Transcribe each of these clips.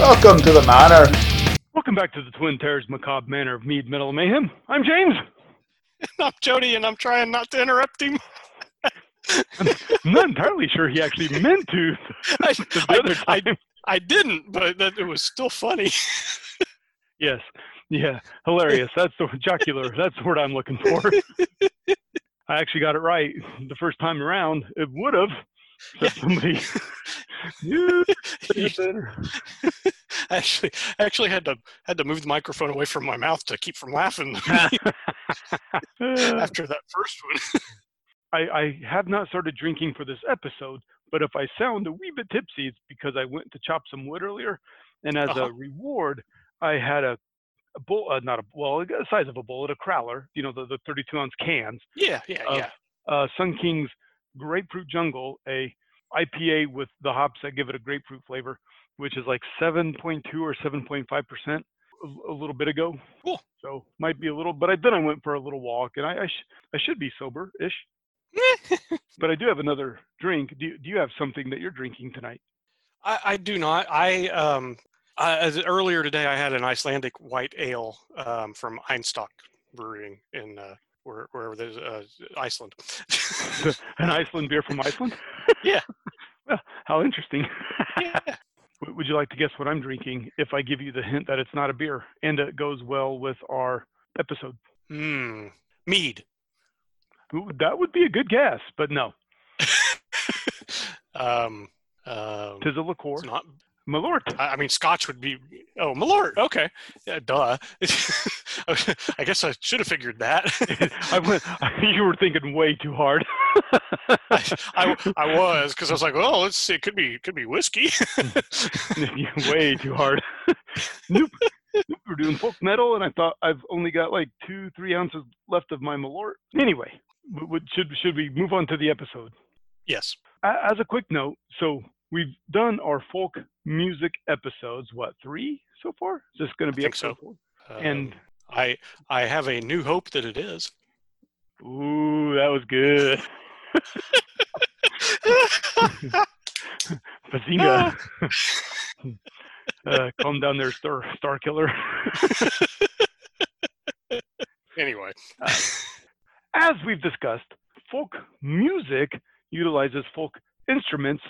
Welcome to the manor. Welcome back to the Twin Terrors Macabre Manor of Mead, Middle and Mayhem. I'm James. I'm Jody, and I'm trying not to interrupt him. I'm not entirely sure he actually meant to. I, the I- other I- time. I didn't, but that, it was still funny. Yes. Yeah. Hilarious. That's the jocular. That's the word I'm looking for. I actually got it right the first time around. It would have. Somebody. You actually, I actually had to had to move the microphone away from my mouth to keep from laughing after that first one. I, I have not started drinking for this episode, but if I sound a wee bit tipsy, it's because I went to chop some wood earlier, and as Uh-huh. a reward, I had a, a bowl, uh, not a well, the size of a bullet, a crowler, you know, the, the 32 ounce cans, Yeah, yeah, Of- yeah. uh, Sun King's Grapefruit Jungle, a IPA with the hops that give it a grapefruit flavor, which is like 7.2 or 7.5 percent a little bit ago. Cool. So might be a little, but I, then I went for a little walk, and I I, sh- I should be sober ish. But I do have another drink. Do you, do you have something that you're drinking tonight? I, I do not. I um, I, as earlier today, I had an Icelandic white ale um, from Einstock Brewing in uh, where wherever there's uh, Iceland. An Iceland beer from Iceland? Yeah. well, how interesting. yeah. Would you like to guess what I'm drinking if I give you the hint that it's not a beer and it goes well with our episode? Hmm. Mead. Ooh, That would be a good guess, but no. um. Um, Tis a liqueur. it's not. Malort. I I mean, Scotch would be. Oh, Malort. Okay. Yeah, duh. I guess I should have figured that. I went, you were thinking way too hard. I, I was because I was like, well, let's see. It could be it could be whiskey. way too hard. nope. We're doing folk metal, and I thought I've only got like two, three ounces left of my Malort. Anyway, should should we move on to the episode? yes. As a quick note, so we've done our folk music episodes. What three so far? Is this going to be think so. episode four? And Um, I I have a new hope that it is. ooh, that was good. Bazinga. uh, calm down there, Star Star Killer. anyway. As we've discussed, folk music utilizes folk instruments,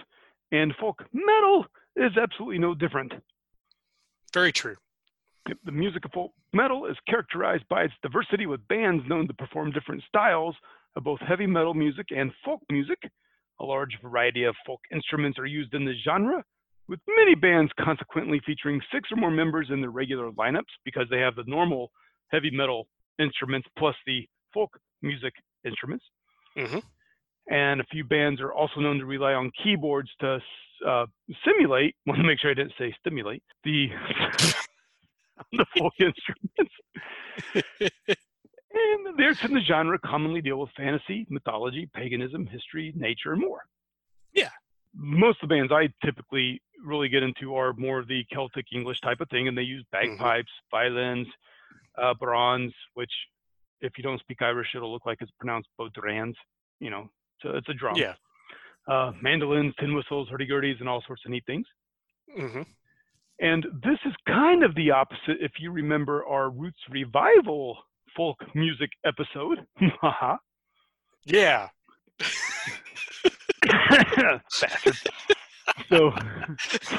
and folk metal is absolutely no different. Very true. The music of folk metal is characterized by its diversity with bands known to perform different styles of both heavy metal music and folk music. A large variety of folk instruments are used in the genre, with many bands consequently featuring six or more members in their regular lineups because they have the normal heavy metal instruments plus the folk music instruments. Mhm. And a few bands are also known to rely on keyboards to uh, simulate, want to make sure I didn't say stimulate, the, the folk instruments. And the lyrics in the genre commonly deal with fantasy, mythology, paganism, history, nature, and more. Yeah. Most of the bands I typically really get into are more of the Celtic English type of thing, and they use Mm-hmm. bagpipes, violins, uh, bodhráns, which, if you don't speak Irish, it'll look like it's pronounced bodrans, you know, so it's a drum. Yeah. Uh, mandolins, tin whistles, hurdy-gurdies, and all sorts of neat things. hmm And this is kind of the opposite if you remember our Roots Revival folk music episode. Uh-huh. Yeah. Bastard. So,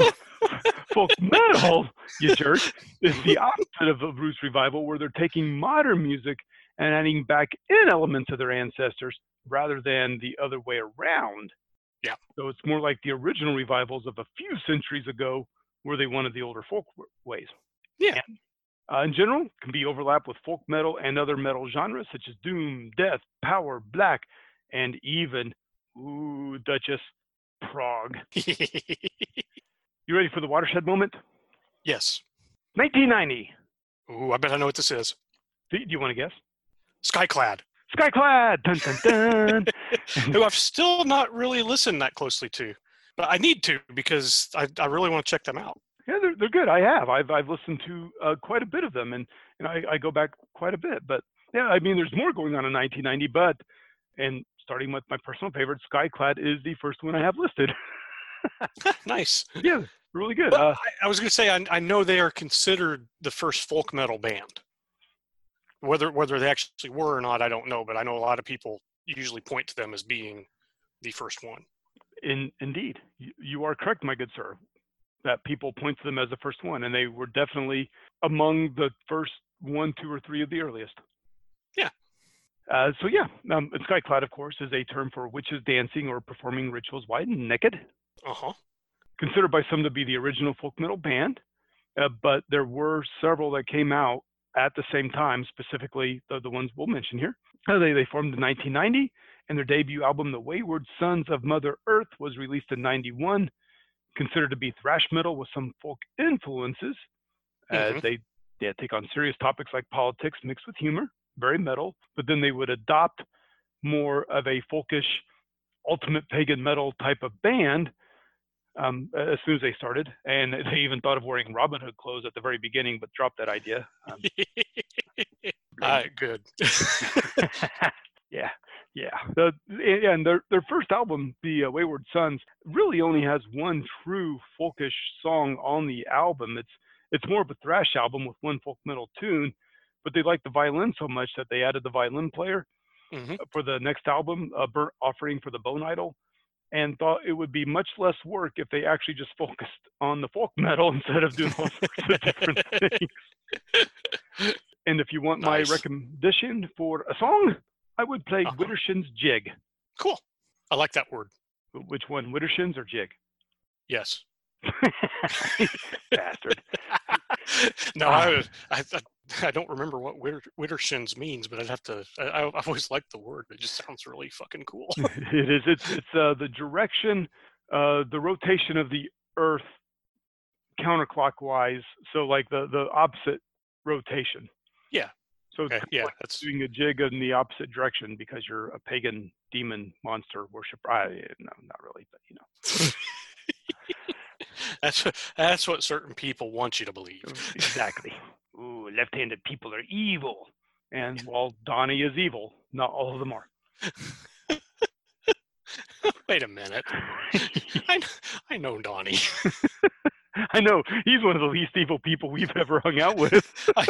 folk metal, you jerk, is the opposite of a Roots Revival, where they're taking modern music and adding back in elements of their ancestors rather than the other way around. Yeah. So it's more like the original revivals of a few centuries ago, where they one of the older folk ways. Yeah. And, uh, in general, can be overlapped with folk metal and other metal genres such as doom, death, power, black, and even ooh, Duchess, prog. You ready for the watershed moment? yes. 1990. Ooh, I bet I know what this is. Do do you want to guess? Skyclad, Skyclad. Dun dun dun. who I've still not really listened that closely to, but I need to because I, I really want to check them out. yeah, they're, they're good. I have. I've I've listened to uh, quite a bit of them, and and I, I go back quite a bit. But yeah, I mean, there's more going on in 1990. But and starting with my personal favorite, Skyclad is the first one I have listed. nice. yeah, really good. Uh, I, I was going to say I, I know they are considered the first folk metal band. Whether whether they actually were or not, I don't know. But I know a lot of people usually point to them as being the first one. In, indeed, you, are correct, my good sir. That people point to them as the first one, and they were definitely among the first one, two, or three of the earliest. Yeah. Uh, so yeah, um, and Skyclad, of course, is a term for witches dancing or performing rituals white and naked. Uh huh. considered by some to be the original folk metal band, uh, but there were several that came out at the same time, specifically the, the ones we'll mention here. Uh, they, they formed in 1990, and their debut album, The Wayward Sons of Mother Earth, was released in 91, considered to be thrash metal with some folk influences, as Mhm. they, they take on serious topics like politics mixed with humor, very metal, but then they would adopt more of a folkish, ultimate pagan metal type of band um, as soon as they started, and they even thought of wearing Robin Hood clothes at the very beginning, but dropped that idea. Um, All right, good. yeah, yeah. The, and their their first album, The uh, Wayward Sons, really only has one true folkish song on the album. It's it's more of a thrash album with one folk metal tune, but they liked the violin so much that they added the violin player hmm for the next album, a burnt offering for the bone idol, and thought it would be much less work if they actually just focused on the folk metal instead of doing all sorts of different things. And if you want my recommendation for a song, I would play Uh-huh. Widdershins Jig. Cool. I like that word. Which one, Widdershins or Jig? Yes. Bastard. no, Ah. I, was- I, I I don't remember what Witter, Wittershins means, but I'd have to. I, I- I've always liked the word. It just sounds really fucking cool. it is. It's it's uh, the direction, uh, the rotation of the Earth counterclockwise. So like the the opposite rotation. So it's Okay, yeah, like that's doing a jig in the opposite direction because you're a pagan demon monster worshiper. I, no, not really, but you know. that's that's what certain people want you to believe. Oh, exactly. Ooh, left-handed people are evil. And while Donnie is evil, not all of them are. Wait a minute. I I know Donnie. I know he's one of the least evil people we've ever hung out with. I,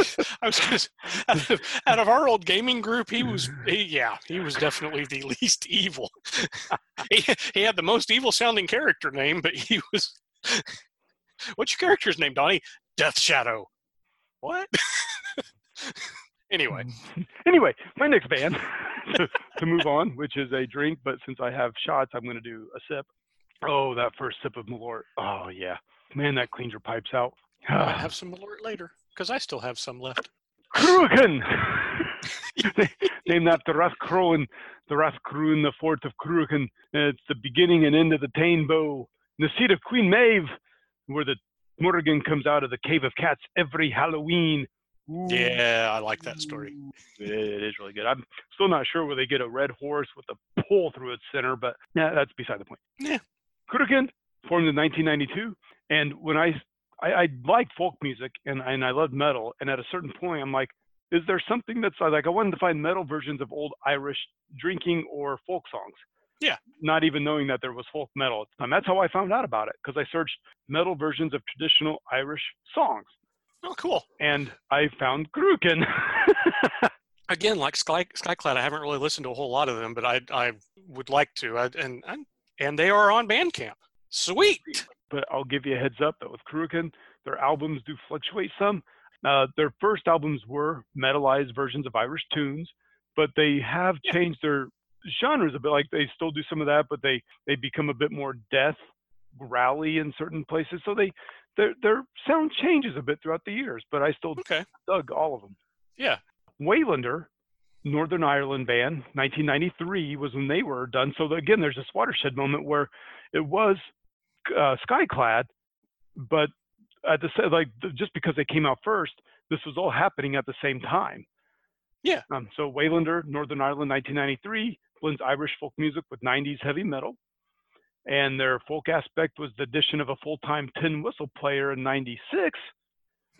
I was gonna, out of, out of our old gaming group, he was he, yeah, he was definitely the least evil. he, he had the most evil sounding character name, but he was. What's your character's name, Donnie? Death Shadow. What? Anyway, mm. anyway, my next band to, to move on, which is a drink, but since I have shots, I'm going to do a sip. Oh, that first sip of Malort. Oh yeah, man, that cleans your pipes out. I ah. have some alert later because I still have some left. Cruachan. Named after Rathkroen, the Rathkroen, the fort of Cruachan. It's the beginning and end of the Táin Bó, the seat of Queen Maeve, where the Morrigan comes out of the Cave of Cats every Halloween. Ooh. Yeah, I like that story. It is really good. I'm still not sure where they get a red horse with a pole through its center, but yeah, that's beside the point. Yeah. Cruachan formed in 1992, and when I I, I like folk music and and I love metal, and at a certain point, I'm like, is there something that's uh, like I wanted to find metal versions of old Irish drinking or folk songs. Yeah. Not even knowing that there was folk metal at the time. That's how I found out about it because I searched metal versions of traditional Irish songs, Oh, cool. and I found Cruachan. Again, like Sky Skyclad, I haven't really listened to a whole lot of them, but I I would like to. I, and and and they are on Bandcamp. Sweet. but I'll give you a heads up that with Cruachan, their albums do fluctuate some. Uh, their first albums were metalized versions of Irish tunes, but they have changed their genres a bit. Like they still do some of that, but they they become a bit more death, growly in certain places. So they their their sound changes a bit throughout the years. But I still Okay. dug all of them. Yeah. Waylander, Northern Ireland band, 1993 was when they were done. So again, there's this watershed moment where it was uh, Skyclad, but at the like just because they came out first, this was all happening at the same time. Yeah. Um, so Waylander, Northern Ireland, 1993 blends Irish folk music with 90s heavy metal, and their folk aspect was the addition of a full-time tin whistle player in 96.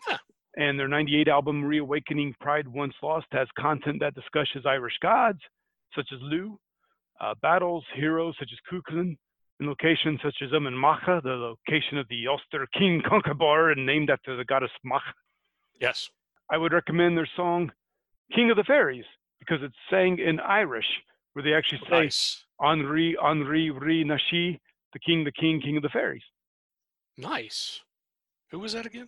Huh. And their 98 album, Reawakening Pride Once Lost, has content that discusses Irish gods, such as Lugh, uh, battles, heroes, such as Cú Chulainn, and locations such as Emain Macha, the location of the Ulster King Conchobar and named after the goddess Macha. Yes. I would recommend their song King of the Fairies because it's sang in Irish, where they actually say Nice. Henri, Henri, Ri, Nashi, the king, the king, king of the fairies. Nice. Who was that again?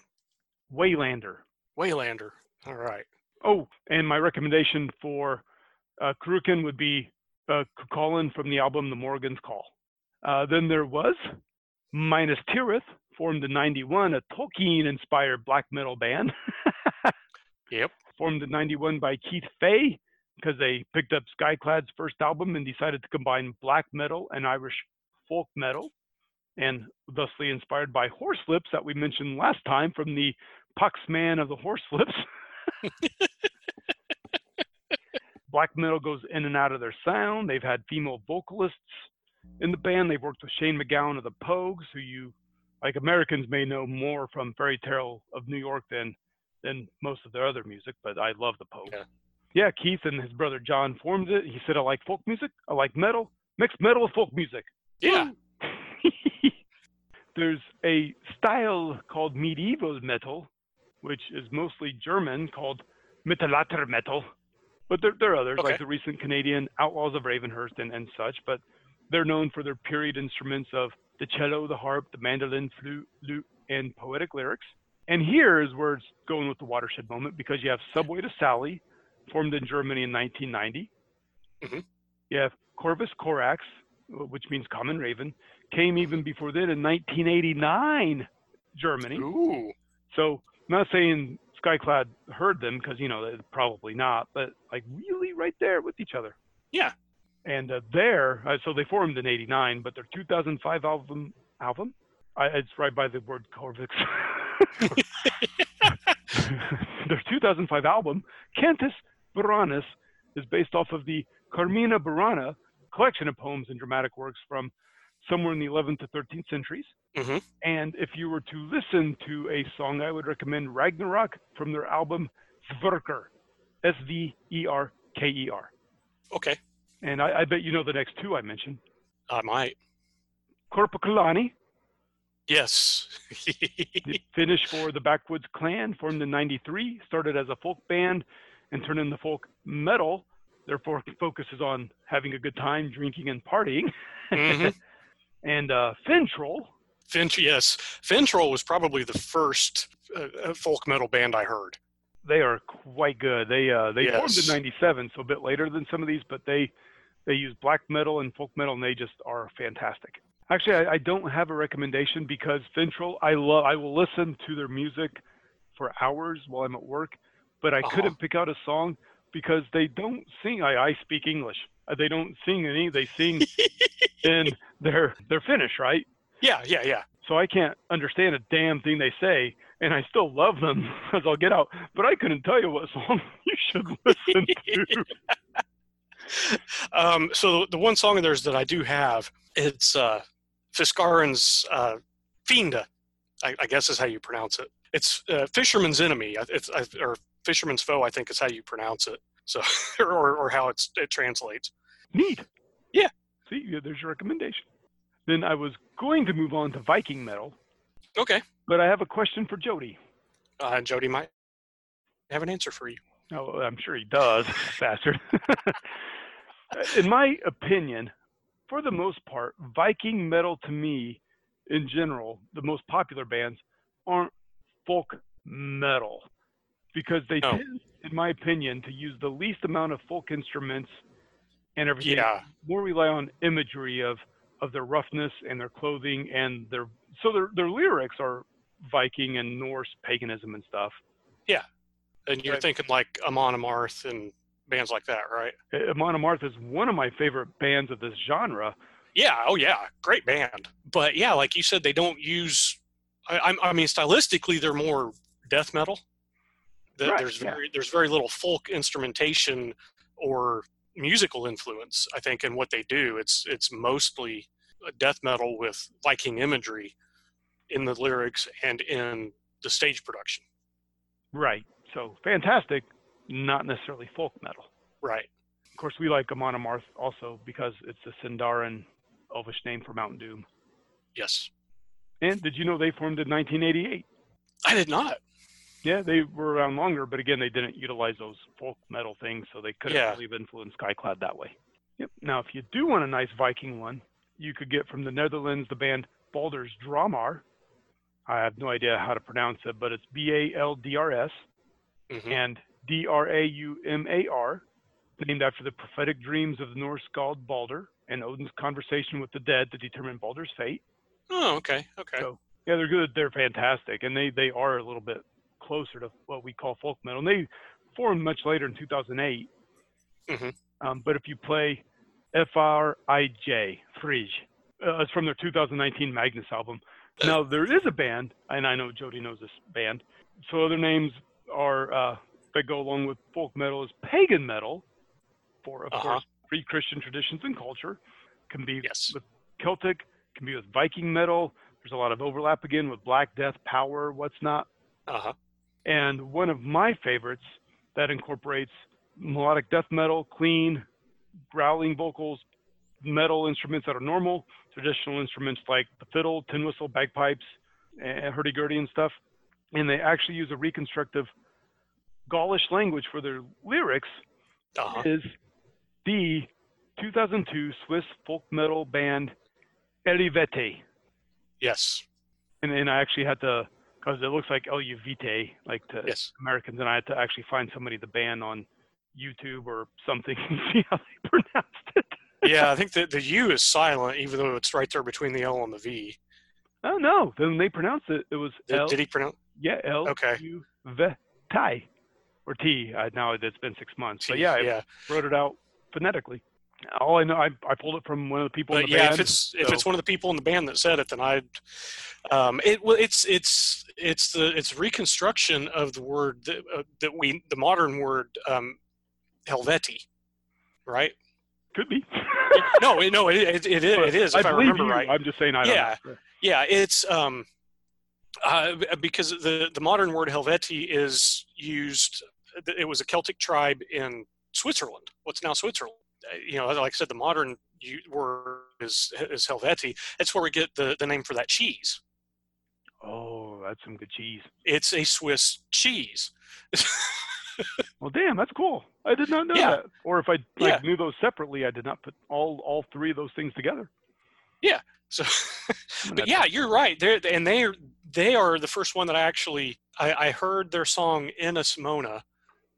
Waylander. Waylander. All right. Oh, and my recommendation for uh, would be uh, from the album The Morrigan's Call. Uh, then there was Minas Tirith, formed in 91, a Tolkien inspired black metal band. Yep. Formed in 91 by Keith Fay because they picked up Skyclad's first album and decided to combine black metal and Irish folk metal, and thusly inspired by Horslips that we mentioned last time from the Puxman of the Horslips. black metal goes in and out of their sound. They've had female vocalists in the band. They've worked with Shane MacGowan of the Pogues, who you, like Americans, may know more from Fairy Tale of New York than than most of their other music. But I love the Pogues. Yeah. Yeah, Keith and his brother John formed it. He said, "I like folk music. I like metal. Mixed metal with folk music." Yeah. There's a style called medieval metal, which is mostly German, called Mittelalter metal. But there, there are others, Okay. like the recent Canadian Outlaws of Ravenhurst and, and such. But they're known for their period instruments of the cello, the harp, the mandolin, flute, lute, and poetic lyrics. And here is where it's going with the watershed moment because you have Subway to Sally, formed in Germany in 1990. Mhm. You have Corvus Corax, which means common raven, came even before that in 1989, Germany. Ooh. So I'm not saying Skyclad heard them because you know they- probably not, but like really right there with each other. Yeah. And uh, there, uh, so they formed in '89, but their 2005 album album, I, it's right by the word Corvix. their 2005 album, Cantus Buranus, is based off of the Carmina Burana collection of poems and dramatic works from somewhere in the 11th to 13th centuries. hmm And if you were to listen to a song, I would recommend Ragnarok from their album Sverker, S V E R K E R. Okay. And I, I bet you know the next two I mentioned I might. Korpiklaani, Yes. the Finnish for the Backwoods Clan, formed in 93, started as a folk band and turned into folk metal. Therefore, focuses on having a good time, drinking, and partying. Mhm. and uh, Finntroll, Finch. Yes. Finntroll was probably the first uh, uh, folk metal band I heard. they are quite good. They uh, they formed in '97, so a bit later than some of these, but they they use black metal and folk metal, and they just are fantastic. Actually, I, I don't have a recommendation because Finntroll, I love. I will listen to their music for hours while I'm at work, but I Uh-huh. couldn't pick out a song because they don't sing. I, I speak English. Uh, They don't sing any. They sing in their their Finnish, right? Yeah. Yeah. Yeah. so I can't understand a damn thing they say, and I still love them as I'll get out. But I couldn't tell you what song you should listen to. um, so the one song of theirs that I do have, it's uh, Fiskaren's uh, Fienda, I, I guess is how you pronounce it. It's uh, Fisherman's Enemy, it's, or Fisherman's Foe, I think is how you pronounce it. So, or, or how it's, it translates. Neat. Yeah. See, yeah, there's your recommendation. Then I was going to move on to Viking metal, Okay. but I have a question for Jody. Uh, Jody might have an answer for you. Oh, I'm sure he does, bastard. In my opinion, for the most part, Viking metal to me, in general, the most popular bands aren't folk metal because they No. tend, in my opinion, to use the least amount of folk instruments and everything. Yeah. More rely on imagery of of their roughness and their clothing and their so their their lyrics are Viking and Norse paganism and stuff. Yeah. And you're Right. thinking like Amon Amarth and bands like that, right? Uh, Amon Amarth is one of my favorite bands of this genre. Yeah, oh yeah, great band. But yeah, like you said, they don't use. I, I mean, stylistically, they're more death metal. The- Right, there's yeah. very there's very little folk instrumentation or musical influence. I think in what they do, it's it's mostly death metal with Viking imagery in the lyrics and in the stage production. Right. So fantastic, not necessarily folk metal. Right. Of course, we like Amon Amarth also because it's a Sindarin elvish name for Mountain Doom. Yes. And did you know they formed in 1988? I did not. Yeah, they were around longer, but again, they didn't utilize those folk metal things, so they couldn't Yeah. really have influenced Skyclad that way. Yep. Now, if you do want a nice Viking one, you could get from the Netherlands the band Baldur's Dramar. I have no idea how to pronounce it, but it's B A L D R S Mhm. and D R A U M A R, named after the prophetic dreams of the Norse god Baldur and Odin's conversation with the dead to determine Baldur's fate. Oh, okay. Okay. So yeah, they're good. They're fantastic, and they they are a little bit closer to what we call folk metal. And they formed much later in 2008. Mhm. Um, but if you play F R I J Frige, uh, it's from their 2019 Magnus album. Now there is a band, and I know Jody knows this band. So other names are uh, that go along with folk metal is pagan metal, for of Uh-huh. course pre-Christian traditions and culture. Can be Yes. with Celtic, can be with Viking metal. There's a lot of overlap again with Black Death, Power, what's not. Uh huh. And one of my favorites that incorporates melodic death metal, clean, growling vocals, metal instruments that are normal, traditional instruments like the fiddle, tin whistle, bagpipes, and hurdy-gurdy and stuff. And they actually use a reconstructive Gaulish language for their lyrics Uh huh. is the 2002 Swiss folk metal band Eluveitie. Yes. And, and I actually had to, because it looks like Eluvite, like to Yes. Americans, and I had to actually find somebody to ban on YouTube or something and see how they pronounced it. Yeah, I think the the U is silent, even though it's right there between the L and the V. Oh no! Then they pronounced it. It was Did, L. did he pronounce? yeah, L Okay. U V T or T. Uh, now it's been six months, but T? yeah, I yeah. wrote it out phonetically. All I know, I, I pulled it from one of the people in the yeah, band. if it's if it's one of the people in the band that said it, then I'd. Um, it well, it's it's it's the it's reconstruction of the word that, uh, that we the modern word um, Helveti, right? could be. no, it, no, it, it, it, is- it is. If I, remember you. right. I'm just saying I don't Yeah. know. Yeah, it's um, uh, because the the modern word Helveti is used. It was a Celtic tribe in Switzerland. What's now Switzerland? Uh, You know, like I said, the modern word is is Helveti. That's where we get the the name for that cheese. Oh, that's some good cheese. It's a Swiss cheese. Well, damn, that's cool. I did not know Yeah. that. Or if I like Yeah. knew those separately, I did not put all all three of those things together. Yeah. So, but yeah, you're right. They're and they are they are the first one that I actually I, I heard their song Inis Mona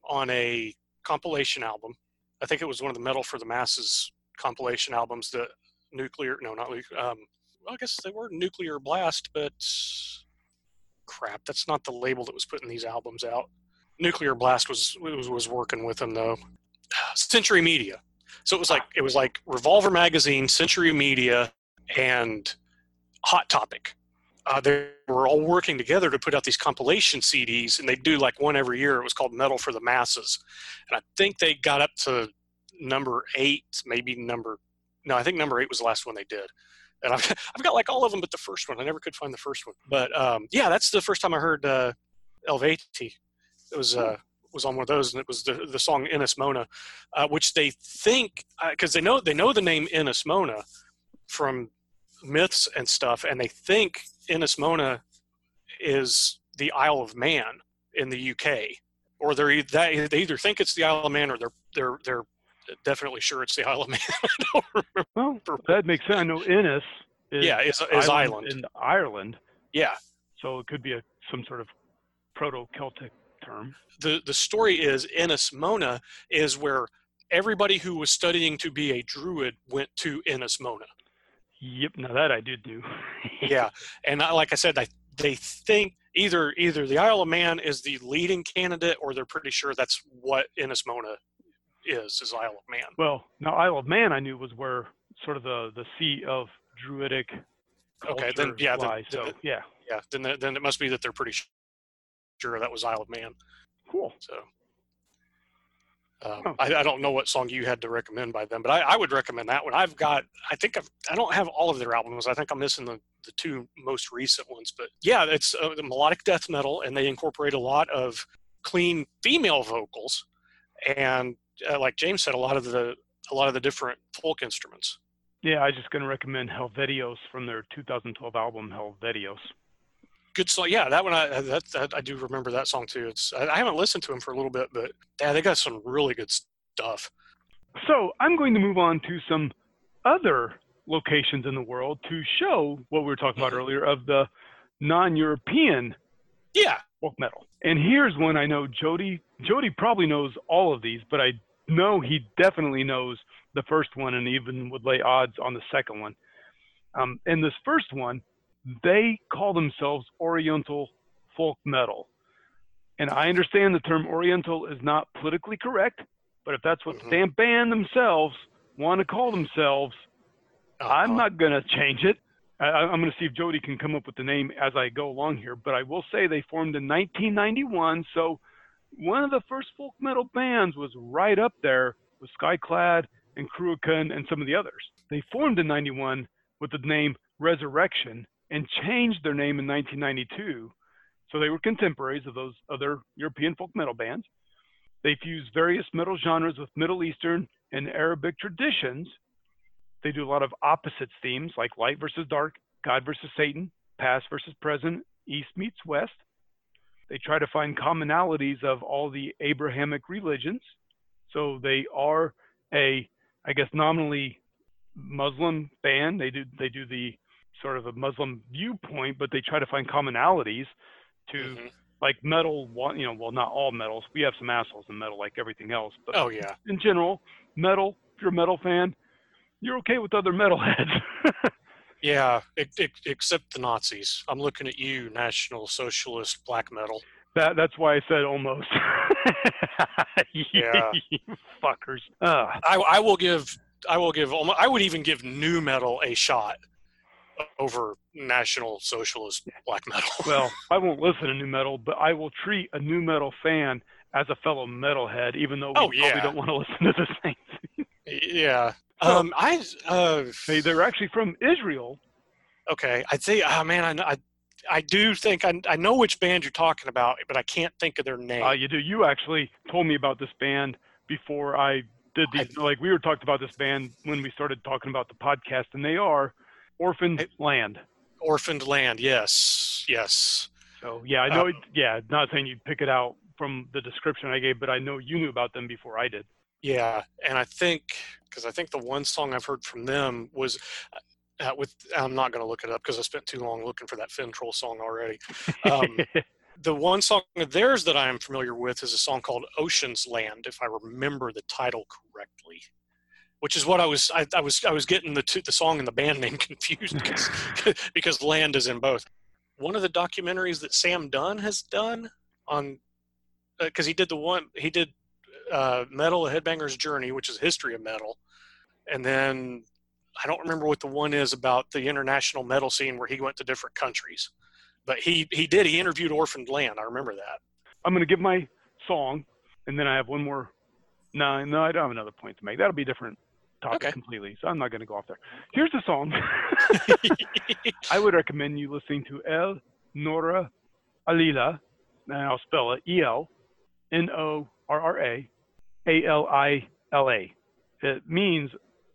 on a compilation album. I think it was one of the Metal for the Masses compilation albums. The nuclear no not nuclear. Um, well, I guess they were Nuclear Blast, but crap, that's not the label that was putting these albums out. Nuclear Blast was was, was working with them though. Century Media. So it was like it was like Revolver Magazine, Century Media, and Hot Topic. Uh, they were all working together to put out these compilation CDs, and they do like one every year. It was called Metal for the Masses, and I think they got up to number eight, maybe number no, I think number eight was the last one they did. And I've, I've got like all of them but the first one. I never could find the first one. But um, yeah, that's the first time I heard uh, Eluveitie. It was uh, was on one of those, and it was the the song Inis Mona, uh, which they think because they know they know the name Inis Mona from myths and stuff, and they think Inis Mona is the Isle of Man in the UK, or they're that, they either think it's the Isle of Man or they're they're they're definitely sure it's the Isle of Man. I don't remember. Well, that makes sense. I know Innis is Yeah, is is island. in Ireland, Yeah, so it could be a some sort of proto-Celtic term. the the story is Inis Mona is where everybody who was studying to be a druid went to Inis Mona. Yep, now that I did do. yeah and I, like i said I, they think either either the isle of man is the leading candidate or they're pretty sure that's what Inis Mona is is isle of man Well, now Isle of Man I knew was where sort of the the seat of druidic Okay, then, yeah, then- so then- yeah, yeah then then it must be that they're pretty sure that was isle of man cool. so um, Oh. I, I don't know what song you had to recommend by them, but I, I would recommend that one. I've got, I think I've, I don't have all of their albums. I think I'm missing the, the two most recent ones, but yeah, it's uh, the melodic death metal, and they incorporate a lot of clean female vocals, and uh, like James said, a lot of the a lot of the different folk instruments. Yeah, I was just going to recommend Helvetios from their 2012 album Helvetios. Good song. Yeah, that one. I that, that I do remember that song too. It's I, haven't listened to them for a little bit, but yeah, they got some really good stuff. So I'm going to move on to some other locations in the world to show what we were talking about Mhm. earlier of the non-European Yeah. folk metal. And here's one I know Jody Jody probably knows all of these, but I know he definitely knows the first one and even would lay odds on the second one. Um, and this first one, they call themselves Oriental folk metal. And I understand the term Oriental is not politically correct, but if that's what Mhm. the damn band themselves want to call themselves, I'm Uh-huh. not going to change it. I, I'm going to see if Jody can come up with the name as I go along here. But I will say they formed in 1991. So one of the first folk metal bands was right up there with Skyclad and Cruachan and some of the others. They formed in 91 with the name Resurrection and changed their name in 1992. So they were contemporaries of those other European folk metal bands. They fused various metal genres with Middle Eastern and Arabic traditions they do a lot of opposites themes like light versus dark, God versus Satan, past versus present, East meets West. They try to find commonalities of all the Abrahamic religions. So they are a, I guess, nominally Muslim band. They do they do the sort of a Muslim viewpoint, but they try to find commonalities to Mhm. like metal. one- You know, well, not all metals. We have some assholes in metal, like everything else. But Oh yeah. in general, metal. If you're a metal fan, you're okay with other metalheads. Yeah, e- e- except the Nazis. I'm looking at you, National Socialist black metal. that that's why I said almost. Yeah. Fuckers. Ugh. I, I will give. I will give. I would even give new metal a shot over National Socialist black metal. well, I won't listen to new metal, but I will treat a new metal fan as a fellow metalhead, even though we Oh, probably don't want to listen to the same yeah. Um. I. Uh. They, they're actually from Israel. Okay. I think. Oh man. I. I I do think I, I know which band you're talking about, but I can't think of their name. Uh, you do. You actually told me about this band before I did these. like we were talked about this band when we started talking about the podcast, and they are Orphaned. Land. Orphaned Land. Yes. Yes. So yeah, I know. Um, it, yeah, not saying you'd pick it out from the description I gave, but I know you knew about them before I did. Yeah, and I think because I think the one song I've heard from them was uh, with. I'm not going to look it up because I spent too long looking for that Finntroll song already. Um, the one song of theirs that I am familiar with is a song called Ocean's Land, if I remember the title correctly. Which is what I was. I, I was. I was getting the two, the song and the band name confused because, because land is in both. One of the documentaries that Sam Dunn has done on, because he did the one he did, uh, Metal: A Headbanger's Journey, which is history of metal, and then I don't remember what the one is about the international metal scene where he went to different countries but he he did he interviewed orphaned land i remember that I'm going to give my song, and then I have one more. No, no, I don't have another point to make. That'll be different topic Okay. completely. So I'm not going to go off there. Here's the song. I would recommend you listening to El Norra Alila, and I'll spell it E L N O R R A A L I L A. It means,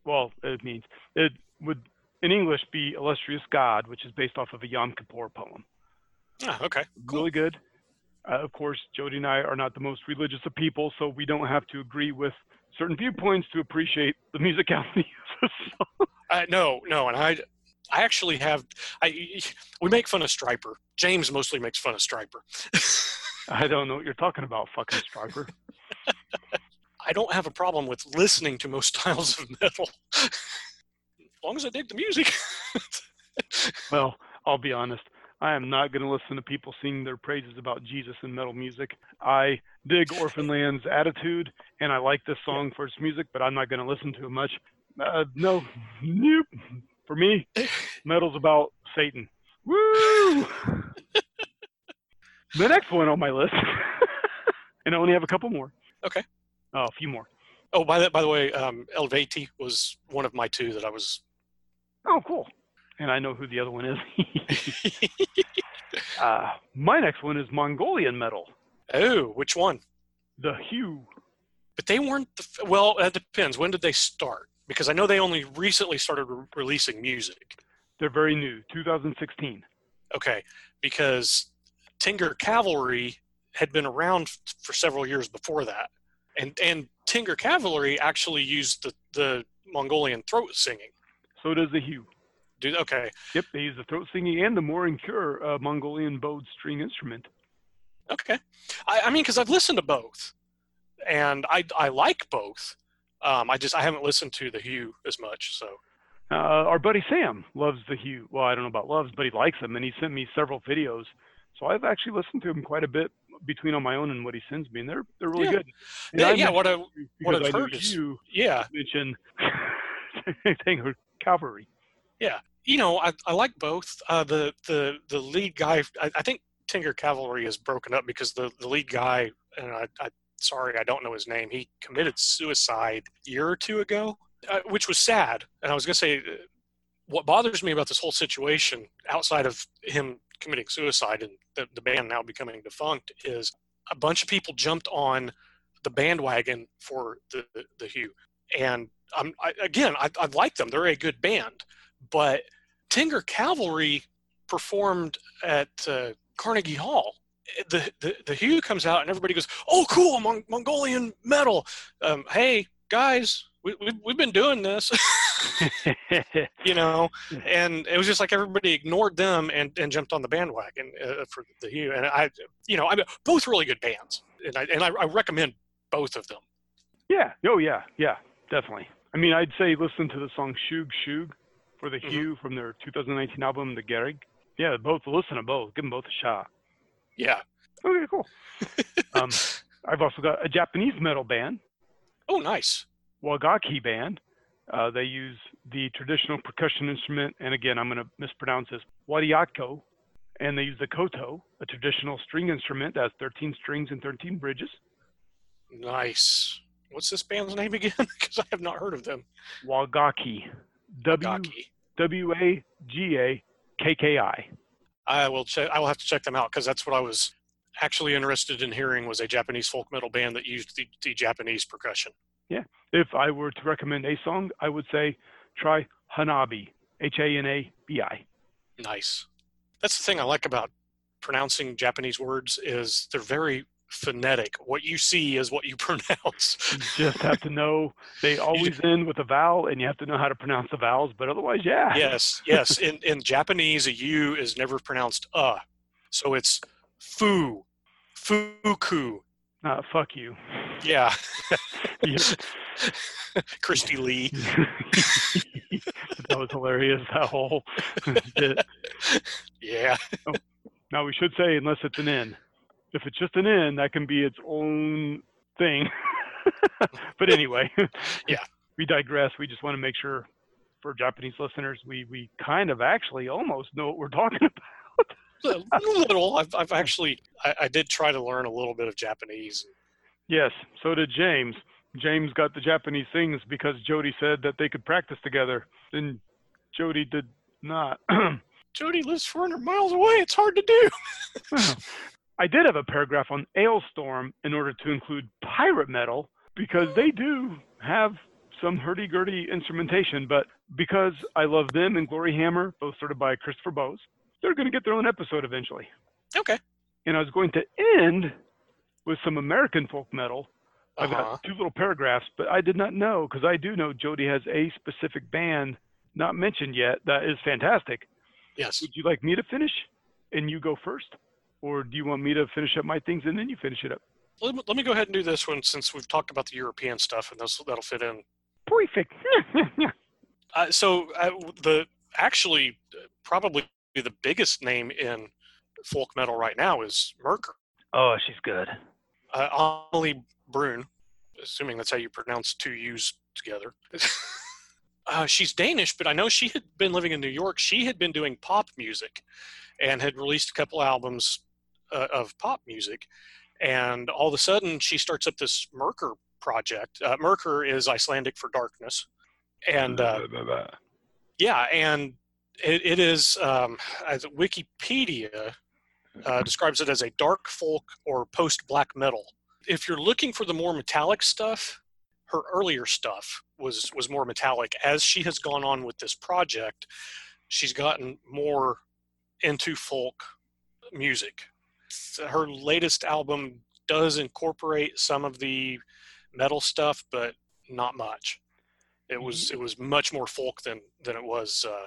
well, it means, it would in English be Illustrious God, which is based off of a Yom Kippur poem. ah, okay cool. Really good. Uh, of course, Jody and I are not the most religious of people, so we don't have to agree with certain viewpoints to appreciate the musicality of the song. uh, no no and i i actually have i we make fun of stryper james mostly makes fun of stryper I don't know what you're talking about, fucking Stryper. i don't have a problem with listening to most styles of metal as long as i dig the music Well, I'll be honest. I am not going to listen to people sing their praises about Jesus in metal music. I dig Orphan Land's attitude, and I like this song for its music, but I'm not going to listen to it much. Uh, no, nope. For me, metal's about Satan. Woo! the next one on my list, and I only have a couple more. Okay. Oh, a few more. oh by the by the way um eluveitie was one of my two that i was Oh, cool. And I know who the other one is. uh, my next one is Mongolian metal. oh which one The Hu. but they weren't the f- well that depends when did they start Because I know they only recently started re- releasing music. They're very new, 2016. Okay, because Tengger Cavalry had been around for several years before that, and and Tengger Cavalry actually used the the Mongolian throat singing. So does the Hu. Dude, okay, Yep, they use the throat singing and the Morin Khuur uh, Mongolian bowed string instrument. okay. I, I mean, because I've listened to both, and I I like both. Um, I just I haven't listened to the Hu as much, so Uh, our buddy Sam loves the Hu. Well, I don't know about loves, but he likes them, and he sent me several videos. So I've actually listened to him quite a bit between on my own and what he sends me, and they're they're really Yeah. good. And yeah, I yeah. What I what I've I heard is- you yeah mention Tengger Cavalry. You know, I, I like both. Uh, the the the lead guy, I, I think Tengger Cavalry is broken up because the the lead guy, and I, I sorry, I don't know his name. He committed suicide a year or two ago, uh, which was sad. And I was gonna say, uh, what bothers me about this whole situation, outside of him committing suicide and the, the band now becoming defunct, is a bunch of people jumped on the bandwagon for the the, the Hu, and I'm I, again, I, I like them. They're a good band but Tengger Cavalry performed at uh, Carnegie Hall. The, the the Hu comes out and everybody goes, "Oh, cool, Mong- Mongolian metal." Um, hey guys, we, we we've been doing this, you know, and it was just like everybody ignored them and, and jumped on the bandwagon uh, for the Hu. And I, you know, I mean, both really good bands, and I and I, I recommend both of them. yeah. Oh yeah. Yeah. Definitely. I mean, I'd say listen to the song "Shoog Shoog" for the Mhm. Hu from their 2019 album, The Gereg. Yeah, both. Listen to both. Give them both a shot. Yeah. Okay, cool. um, I've also got a Japanese metal band, Oh, nice. Wagakki band. Uh, they use the traditional percussion instrument, and again, I'm going to mispronounce this, wadaiko, and they use the koto, a traditional string instrument that has 13 strings and 13 bridges. Nice. What's this band's name again? Because I have not heard of them. Wagakki. W A G A K K I. I will check. I will have to check them out because that's what I was actually interested in hearing was a Japanese folk metal band that used the, the Japanese percussion. Yeah. If I were to recommend a song, I would say try Hanabi, H A N A B I. Nice. That's the thing I like about pronouncing Japanese words is they're very phonetic. What you see is what you pronounce. You just have to know they always end with a vowel, and you have to know how to pronounce the vowels. But otherwise, yeah. yes, yes. In in Japanese, a U is never pronounced uh, so it's fu, fuku. Uh, fuck you. Yeah. Christy Lee. that was hilarious. That whole bit. Yeah, Now we should say unless it's an N. If it's just an N, that can be its own thing. but anyway, Yeah. we digress. We just want to make sure for Japanese listeners, we we kind of actually almost know what we're talking about. a little. I've I've actually I, I did try to learn a little bit of Japanese. Yes, so did James. James got the Japanese things because Jody said that they could practice together. Then Jody did not. Jody lives 400 miles away. It's hard to do. I did have a paragraph on Alestorm in order to include pirate metal because they do have some hurdy-gurdy instrumentation, but because I love them and Gloryhammer, both started by Christopher Bowes, they're going to get their own episode eventually. Okay. And I was going to end with some American folk metal. I've Uh-huh. got two little paragraphs, but I did not know because I do know Jody has a specific band not mentioned yet that is fantastic. Yes. Would you like me to finish and you go first? Or do you want me to finish up my things and then you finish it up? Let me, let me go ahead and do this one since we've talked about the European stuff, and this, that'll fit in. Perfect. Uh, so uh, the actually uh, probably the biggest name in folk metal right now is Myrkur. oh, she's good. Uh, Amalie Bruun, assuming that's how you pronounce two U's together. uh, she's Danish, but I know she had been living in New York. She had been doing pop music and had released a couple albums uh, of pop music. And all of a sudden, she starts up this Myrkur project. Uh, Myrkur is Icelandic for darkness. And uh, yeah, and it, it is, um, as Wikipedia uh, describes it as a dark folk or post black metal. If you're looking for the more metallic stuff, her earlier stuff was was more metallic. As she has gone on with this project, she's gotten more into folk music. Her latest album does incorporate some of the metal stuff, but not much. It was it was much more folk than than it was uh,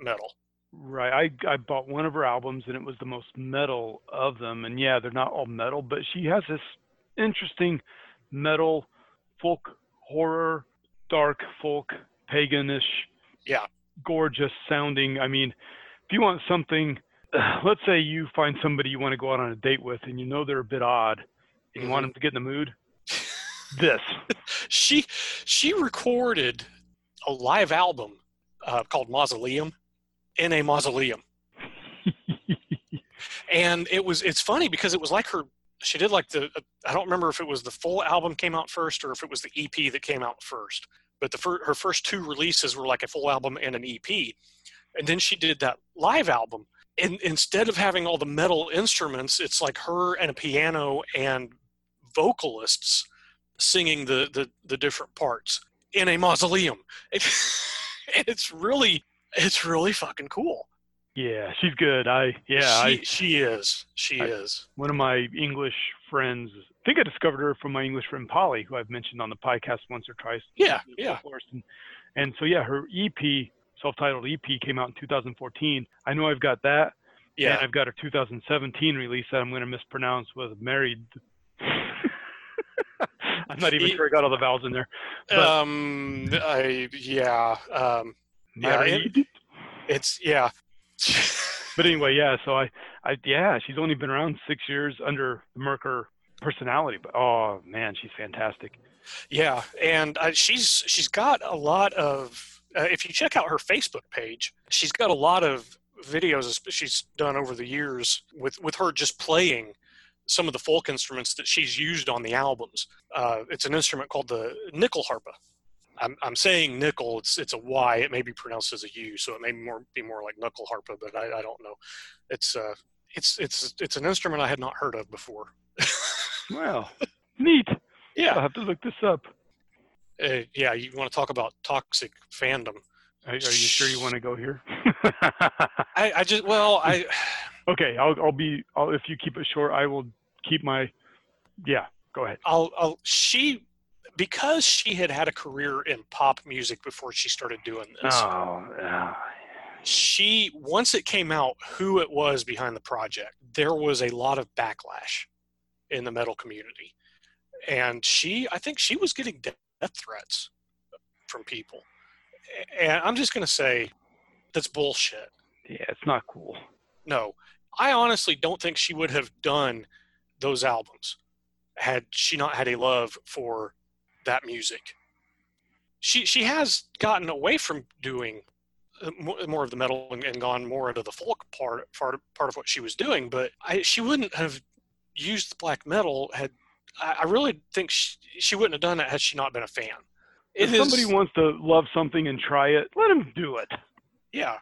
metal. Right. I I bought one of her albums and it was the most metal of them. And yeah, they're not all metal, but she has this interesting metal, folk, horror, dark folk, paganish, Yeah. gorgeous sounding. I mean, if you want something, let's say you find somebody you want to go out on a date with and you know they're a bit odd and you want Mhm. them to get in the mood, this. She she recorded a live album uh, called Mausoleum in a mausoleum. and it was it's funny because it was like her she did like the i don't remember if it was the full album came out first or if it was the ep that came out first but the fir- her first two releases were like a full album and an ep and then she did that live album and instead of having all the metal instruments it's like her and a piano and vocalists singing the the, the different parts in a mausoleum and it's really it's really fucking cool yeah, she's good. I yeah, she, I she is. She I- is. one of my English friends. I think I discovered her from my English friend Polly, who I've mentioned on the podcast once or twice. Yeah, yeah. And, and so yeah, her EP, self-titled EP, came out in 2014. I know I've got that, and Yeah. I've got a 2017 release that I'm going to mispronounce with "Married." I'm not even sure I got all the vowels in there. but- Um. I. Yeah. Um. Yeah, it- Married. It's yeah. but anyway, yeah. So I, I, yeah, she's only been around six years under the Myrkur personality, but oh man, she's fantastic. Yeah, and uh, she's she's got a lot of. Uh, if you check out her Facebook page, she's got a lot of videos she's done over the years with with her just playing some of the folk instruments that she's used on the albums. Uh, it's an instrument called the nyckelharpa. I'm, I'm saying nickel. It's it's a Y. It may be pronounced as a U, so it may more be more like knuckle harpa, but I, I don't know. It's uh it's it's it's an instrument I had not heard of before. Well, neat. Yeah, I'll have to look this up. Uh, yeah. You want to talk about toxic fandom? Are, are you sure you want to go here? I, I just well I okay, I'll, I'll be. I'll, if you keep it short, I will keep my. Yeah, go ahead. I'll, I'll she because she had had a career in pop music before she started doing this. Oh, yeah. She once it came out who it was behind the project, there was a lot of backlash in the metal community, and she I think she was getting death threats from people, and I'm just gonna say that's bullshit. yeah, it's not cool. No, I honestly don't think she would have done those albums had she not had a love for that music. She she has gotten away from doing uh, more of the metal and, and gone more into the folk part part part of what she was doing, but I, she wouldn't have used black metal had I, I really think she, she wouldn't have done it had she not been a fan. If It is- somebody wants to love something and try it, let them do it. yeah,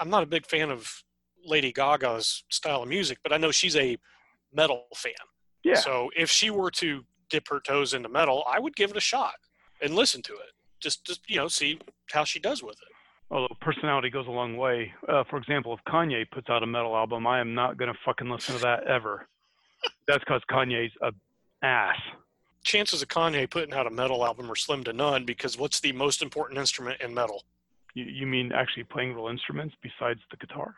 I'm not a big fan of Lady Gaga's style of music, but I know she's a metal fan. Yeah. So if she were to dip her toes into metal, I would give it a shot and listen to it. Just, just you know, see how she does with it. Although personality goes a long way. Uh, for example, if Kanye puts out a metal album, I am not gonna fucking listen to that ever. That's because Kanye's a ass. Chances of Kanye putting out a metal album are slim to none because what's the most important instrument in metal? You, you mean actually playing real instruments besides the guitar?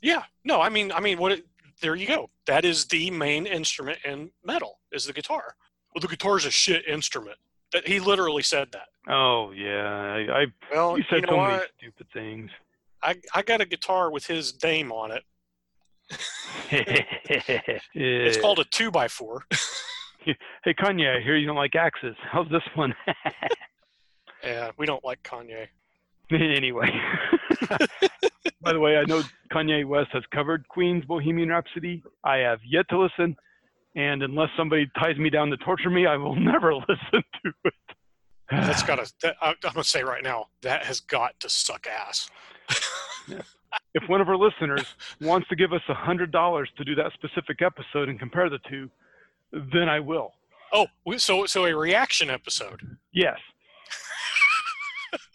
Yeah, no, I mean, I mean, what? It, there you go. That is the main instrument in metal is the guitar. Well, the guitar's a shit instrument. That he literally said that. Oh yeah, I, I Well, you you, said know so what? many stupid things. I, I got a guitar with his name on it. It's called a two by four. Hey Kanye, I hear you don't like axes. How's this one? yeah, we don't like Kanye. anyway. By the way, I know Kanye West has covered Queen's Bohemian Rhapsody. I have yet to listen, and unless somebody ties me down to torture me, I will never listen to it. That's got to. That, I'm gonna say right now that has got to suck ass. if one of our listeners wants to give us a hundred dollars to do that specific episode and compare the two, then I will. Oh, so so a reaction episode. Yes.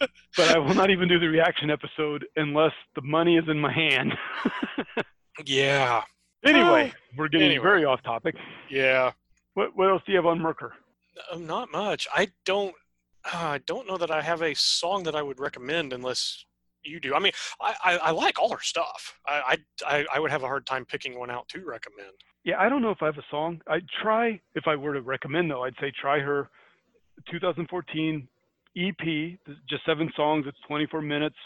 but I will not even do the reaction episode unless the money is in my hand. Yeah, anyway, we're getting anyway. very off topic. yeah. What what else do you have on Myrkur? Uh, not much. I don't. Uh, I don't know that I have a song that I would recommend unless you do. I mean, I, I, I like all her stuff. I, I I I would have a hard time picking one out to recommend. Yeah, I don't know if I have a song. I'd try if I were to recommend though. I'd say try her 2014 EP, just seven songs. It's 24 minutes,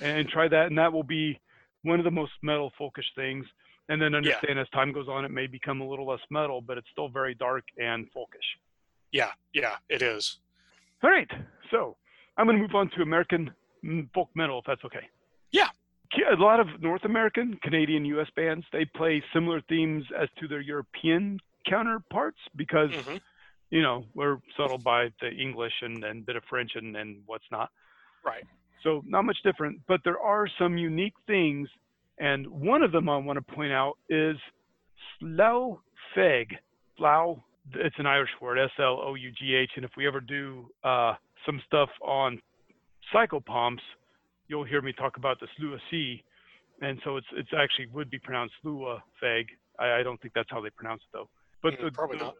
and try that, and that will be one of the most metal folkish things. And then understand as time goes on, it may become a little less metal, but it's still very dark and folkish. Yeah, yeah, it is. All right, so I'm going to move on to American folk metal, if that's okay. Yeah. A lot of North American, Canadian, U.S. bands they play similar themes as to their European counterparts because hmm you know we're settled by the English and and bit of French and and what's not. Right. So not much different, but there are some unique things, and one of them I want to point out is slough feg. Slough, it's an Irish word, S-L-O-U-G-H, and if we ever do uh, some stuff on psychopomps, you'll hear me talk about the Slua C, and so it's it's actually would be pronounced Slua feg. I, I don't think that's how they pronounce it though. But Mm, the, probably not.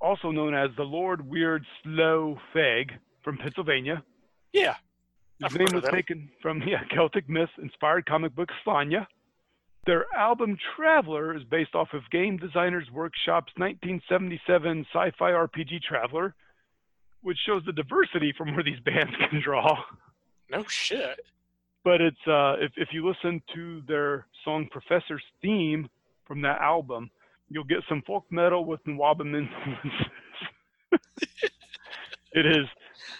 also known as the Lord Weird Slough Feg from Pennsylvania. Yeah. His I've name was taken from yeah, Celtic myth inspired comic book Sláine. Their album Traveller is based off of Game Designers Workshop's 1977 sci-fi RPG Traveller, which shows the diversity from where these bands can draw. No shit. But it's uh, if if you listen to their song Professor's Theme from that album, you'll get some folk metal with NWOBHM influences. it is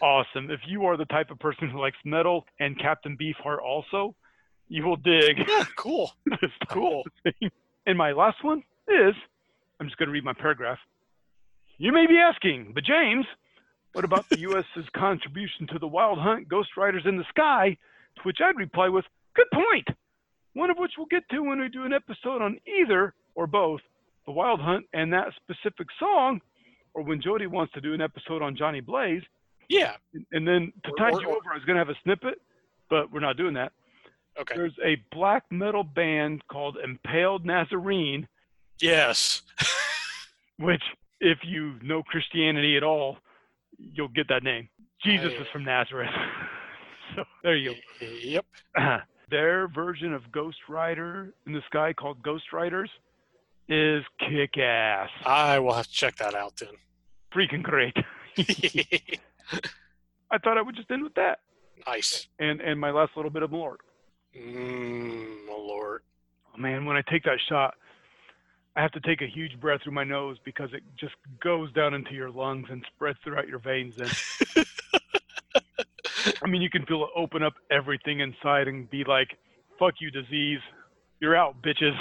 awesome. If you are the type of person who likes metal and Captain Beefheart also, you will dig Yeah, cool. Cool. And my last one is I'm just going to read my paragraph. You may be asking, but James, what about the U.S.'s contribution to the Wild Hunt Ghost Riders in the Sky? To which I'd reply with, good point. One of which we'll get to when we do an episode on either or both the Wild Hunt and that specific song, or when Jody wants to do an episode on Johnny Blaze. Yeah. And- then to tide or- you over, I was going to have a snippet, but we're not doing that. Okay. There's a black metal band called Impaled Nazarene, Yes. which, if you know Christianity at all, you'll get that name. Jesus is from Nazareth. so there you go. Yep. Their version of Ghost Rider in the Sky called Ghost Riders is kick ass. I will have to check that out then. Freaking great. I thought I would just end with that. nice. And and my last little bit of Lord. Mm, oh Lord. Oh, man, when I take that shot, I have to take a huge breath through my nose because it just goes down into your lungs and spreads throughout your veins. And I mean, you can feel it open up everything inside and be like, "Fuck you, disease! You're out, bitches."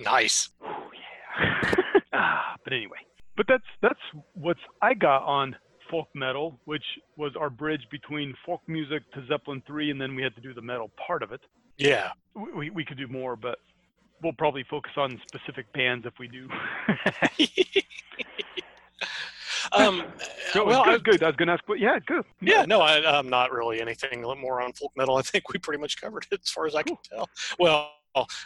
Nice. Oh yeah. ah, but anyway, but that's that's what's I got on folk metal, which was our bridge between folk music to Zeppelin three, and then we had to do the metal part of it. Yeah. We we, we could do more, but we'll probably focus on specific bands if we do. um. Go, well, good, I, good. I was gonna ask, but yeah, good. yeah. No, I, I'm not really anything more on folk metal. I think we pretty much covered it as far as I can tell. Well.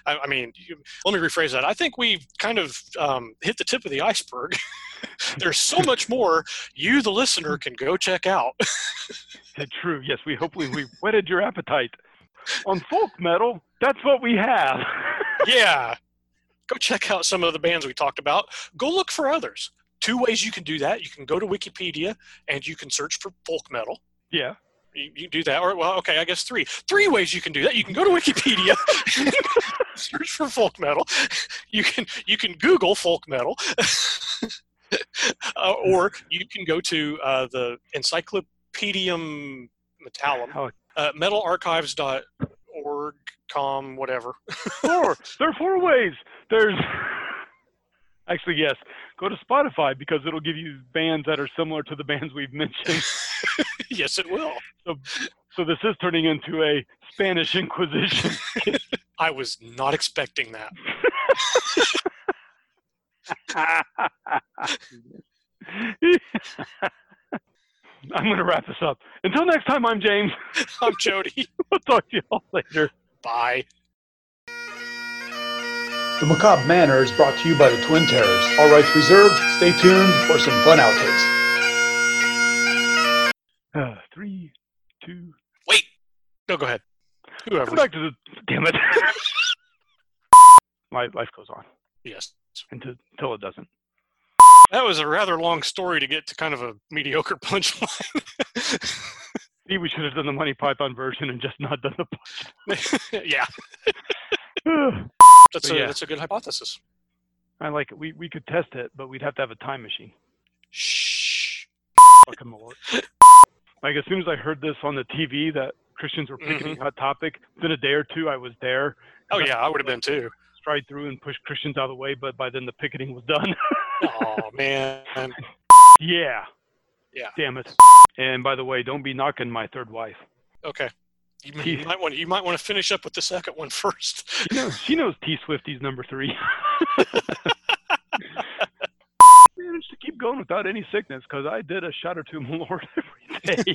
I, I mean, you, let me rephrase that. I think we've kind of um, hit the tip of the iceberg. There's so much more you, the listener, can go check out. True. Yes, we hopefully we whetted your appetite. On folk metal, that's what we have. Yeah. Go check out some of the bands we talked about. Go look for others. Two ways you can do that. You can go to Wikipedia and you can search for folk metal. yeah. You, you do that, or well, okay, I guess three. Three ways you can do that. You can go to Wikipedia, search for folk metal. You can you can Google folk metal, uh, or you can go to uh, the Encyclopaedia Metallum, uh, metalarchives.org, com, whatever. Four. there are four ways. There's actually yes. Go to Spotify because it'll give you bands that are similar to the bands we've mentioned. yes, it will. So this is turning into a Spanish Inquisition. I was not expecting that. I'm going to wrap this up. Until next time, I'm James. I'm Jody. we'll talk to you all later. Bye. The Macabre Manor is brought to you by the Twin Terrors. All rights reserved. Stay tuned for some fun outtakes. Uh, three, two. Wait. No, go ahead. Whoever. Come back to the. Damn it. life, life goes on Yes. until, until it doesn't. That was a rather long story to get to kind of a mediocre punchline. See, we should have done the Monty Python version and just not done the. yeah, that's But a yeah. that's a good hypothesis. I like it. We we could test it, but we'd have to have a time machine. Shh. Fucking Lord. Like as soon as I heard this on the TV that Christians were picketing mm-hmm. Hot Topic, within a day or two I was there. Oh yeah, I would have been too. Stride through and push Christians out of the way, but by then the picketing was done. Oh man. yeah. Yeah. Damn it. And by the way, don't be knocking my third wife. Okay. You, m- you might want you might want to finish up with the second one first. She knows, she knows T Swifty's number three. Managed to keep going without any sickness because I did a shot or two more every day.